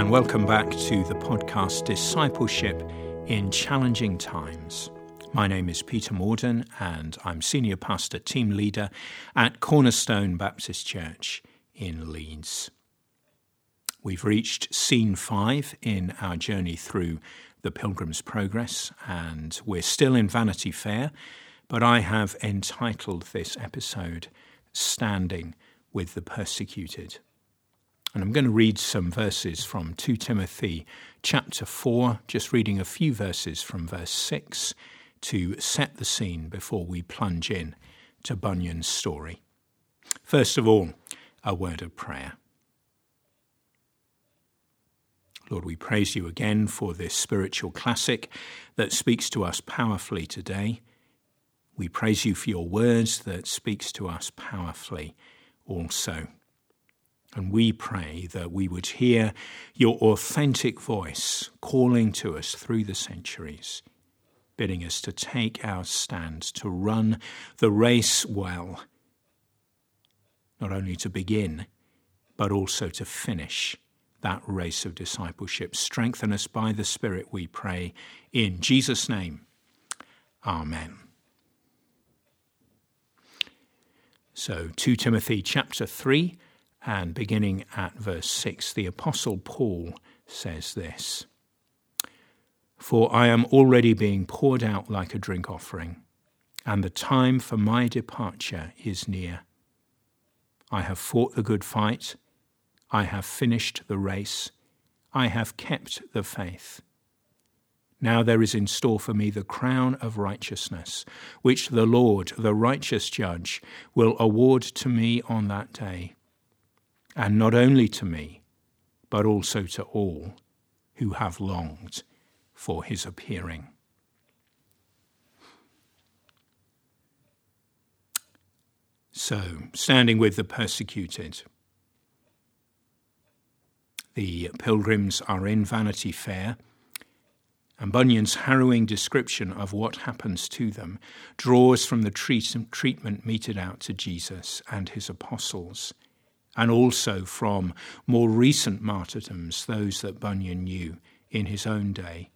and welcome back to the podcast Discipleship in Challenging Times. My name is Peter Morden, and I'm Senior Pastor Team Leader at Cornerstone Baptist Church in Leeds. We've reached scene five in our journey through the Pilgrim's Progress, and we're still in Vanity Fair, but I have entitled this episode Standing with the Persecuted. And I'm going to read some verses from 2 Timothy chapter 4, just reading a few verses from verse 6 to set the scene before we plunge in to Bunyan's story. First of all, a word of prayer. Lord, we praise you again for this spiritual classic that speaks to us powerfully today. We praise you for your words that speaks to us powerfully also. And we pray that we would hear your authentic voice calling to us through the centuries, bidding us to take our stand, to run the race well, not only to begin, but also to finish that race of discipleship. Strengthen us by the Spirit, we pray. In Jesus' name, Amen. So, 2 Timothy chapter 3 and beginning at verse 6, the Apostle Paul says this For I am already being poured out like a drink offering, and the time for my departure is near. I have fought the good fight, I have finished the race, I have kept the faith. Now there is in store for me the crown of righteousness, which the Lord, the righteous judge, will award to me on that day and not only to me, but also to all who have longed for his appearing. So, standing with the persecuted, the pilgrims are in Vanity Fair, and Bunyan's harrowing description of what happens to them draws from the treatment meted out to Jesus and his apostles and also from more recent martyrdoms, those that Bunyan knew in his own day.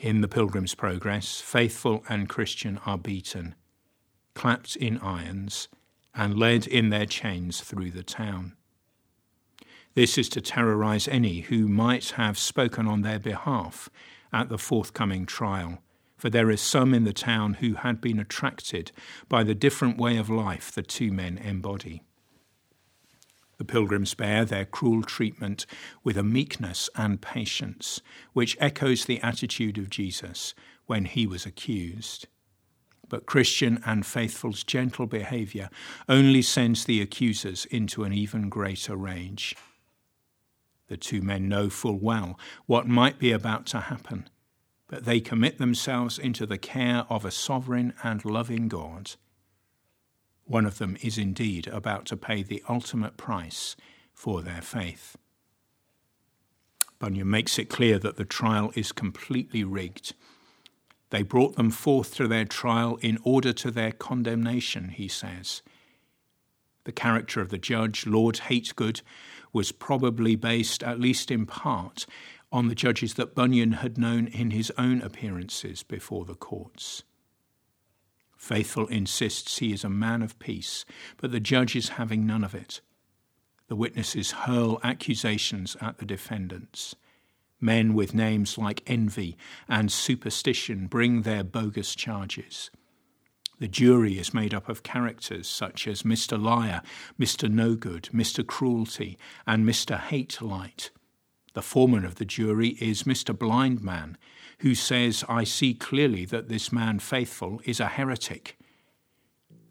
In the Pilgrim's Progress, faithful and Christian are beaten, clapped in irons, and led in their chains through the town. This is to terrorize any who might have spoken on their behalf at the forthcoming trial for there is some in the town who had been attracted by the different way of life the two men embody. The pilgrims bear their cruel treatment with a meekness and patience which echoes the attitude of Jesus when he was accused. But Christian and faithful's gentle behaviour only sends the accusers into an even greater rage. The two men know full well what might be about to happen but they commit themselves into the care of a sovereign and loving God. One of them is indeed about to pay the ultimate price for their faith. Bunyan makes it clear that the trial is completely rigged. They brought them forth to their trial in order to their condemnation, he says. The character of the judge, Lord Hategood, was probably based, at least in part, on the judges that Bunyan had known in his own appearances before the courts. Faithful insists he is a man of peace, but the judge is having none of it. The witnesses hurl accusations at the defendants. Men with names like envy and superstition bring their bogus charges. The jury is made up of characters such as Mr. Liar, Mr. No Good, Mr. Cruelty, and Mr. Hate Light. The foreman of the jury is Mr. Blind Man, who says, I see clearly that this man faithful is a heretic.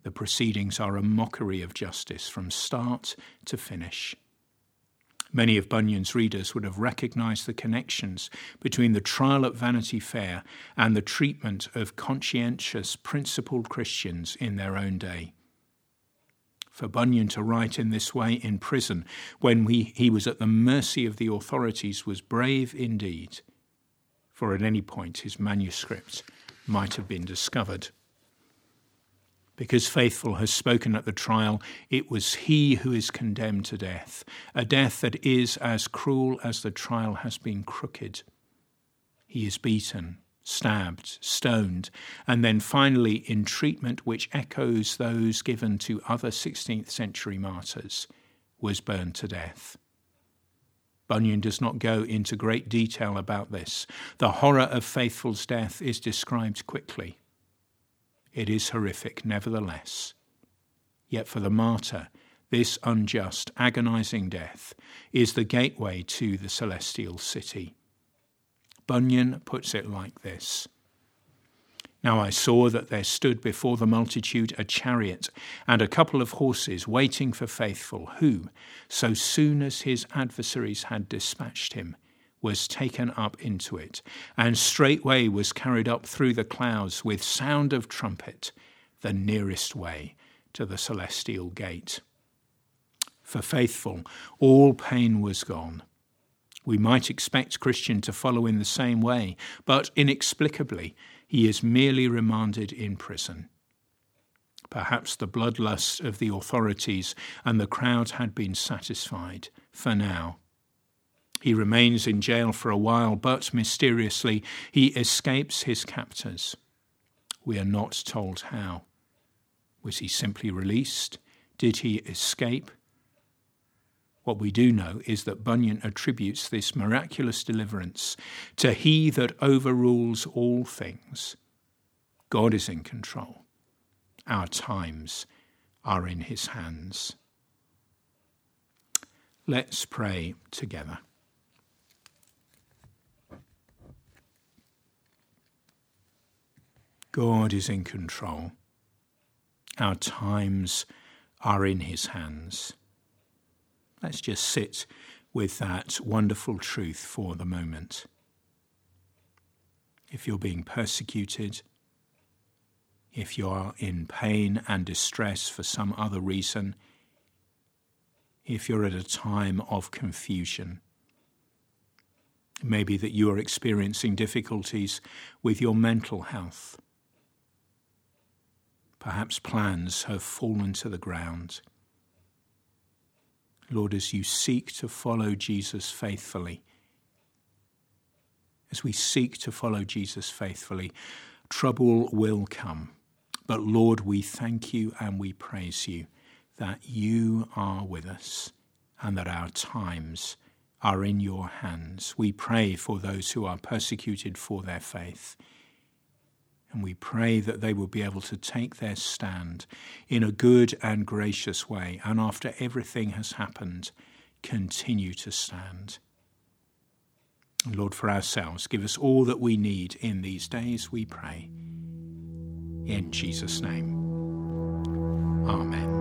The proceedings are a mockery of justice from start to finish. Many of Bunyan's readers would have recognized the connections between the trial at Vanity Fair and the treatment of conscientious, principled Christians in their own day for Bunyan to write in this way in prison when we, he was at the mercy of the authorities was brave indeed, for at any point his manuscript might have been discovered. Because faithful has spoken at the trial, it was he who is condemned to death, a death that is as cruel as the trial has been crooked. He is beaten, stabbed, stoned, and then finally in treatment which echoes those given to other 16th century martyrs, was burned to death. Bunyan does not go into great detail about this. The horror of Faithful's death is described quickly. It is horrific, nevertheless. Yet for the martyr, this unjust, agonizing death is the gateway to the celestial city. Bunyan puts it like this Now I saw that there stood before the multitude a chariot and a couple of horses waiting for faithful, who, so soon as his adversaries had dispatched him, was taken up into it, and straightway was carried up through the clouds with sound of trumpet, the nearest way to the celestial gate. For faithful, all pain was gone. We might expect Christian to follow in the same way, but inexplicably he is merely remanded in prison. Perhaps the bloodlust of the authorities and the crowd had been satisfied for now. He remains in jail for a while, but mysteriously he escapes his captors. We are not told how. Was he simply released? Did he escape? What we do know is that Bunyan attributes this miraculous deliverance to He that overrules all things. God is in control. Our times are in His hands. Let's pray together. God is in control. Our times are in His hands. Let's just sit with that wonderful truth for the moment. If you're being persecuted, if you are in pain and distress for some other reason, if you're at a time of confusion, maybe that you are experiencing difficulties with your mental health Perhaps plans have fallen to the ground. Lord, as you seek to follow Jesus faithfully, as we seek to follow Jesus faithfully, trouble will come. But Lord, we thank you and we praise you that you are with us and that our times are in your hands. We pray for those who are persecuted for their faith. And we pray that they will be able to take their stand in a good and gracious way, and after everything has happened, continue to stand. Lord, for ourselves, give us all that we need in these days, we pray. In Jesus' name. Amen.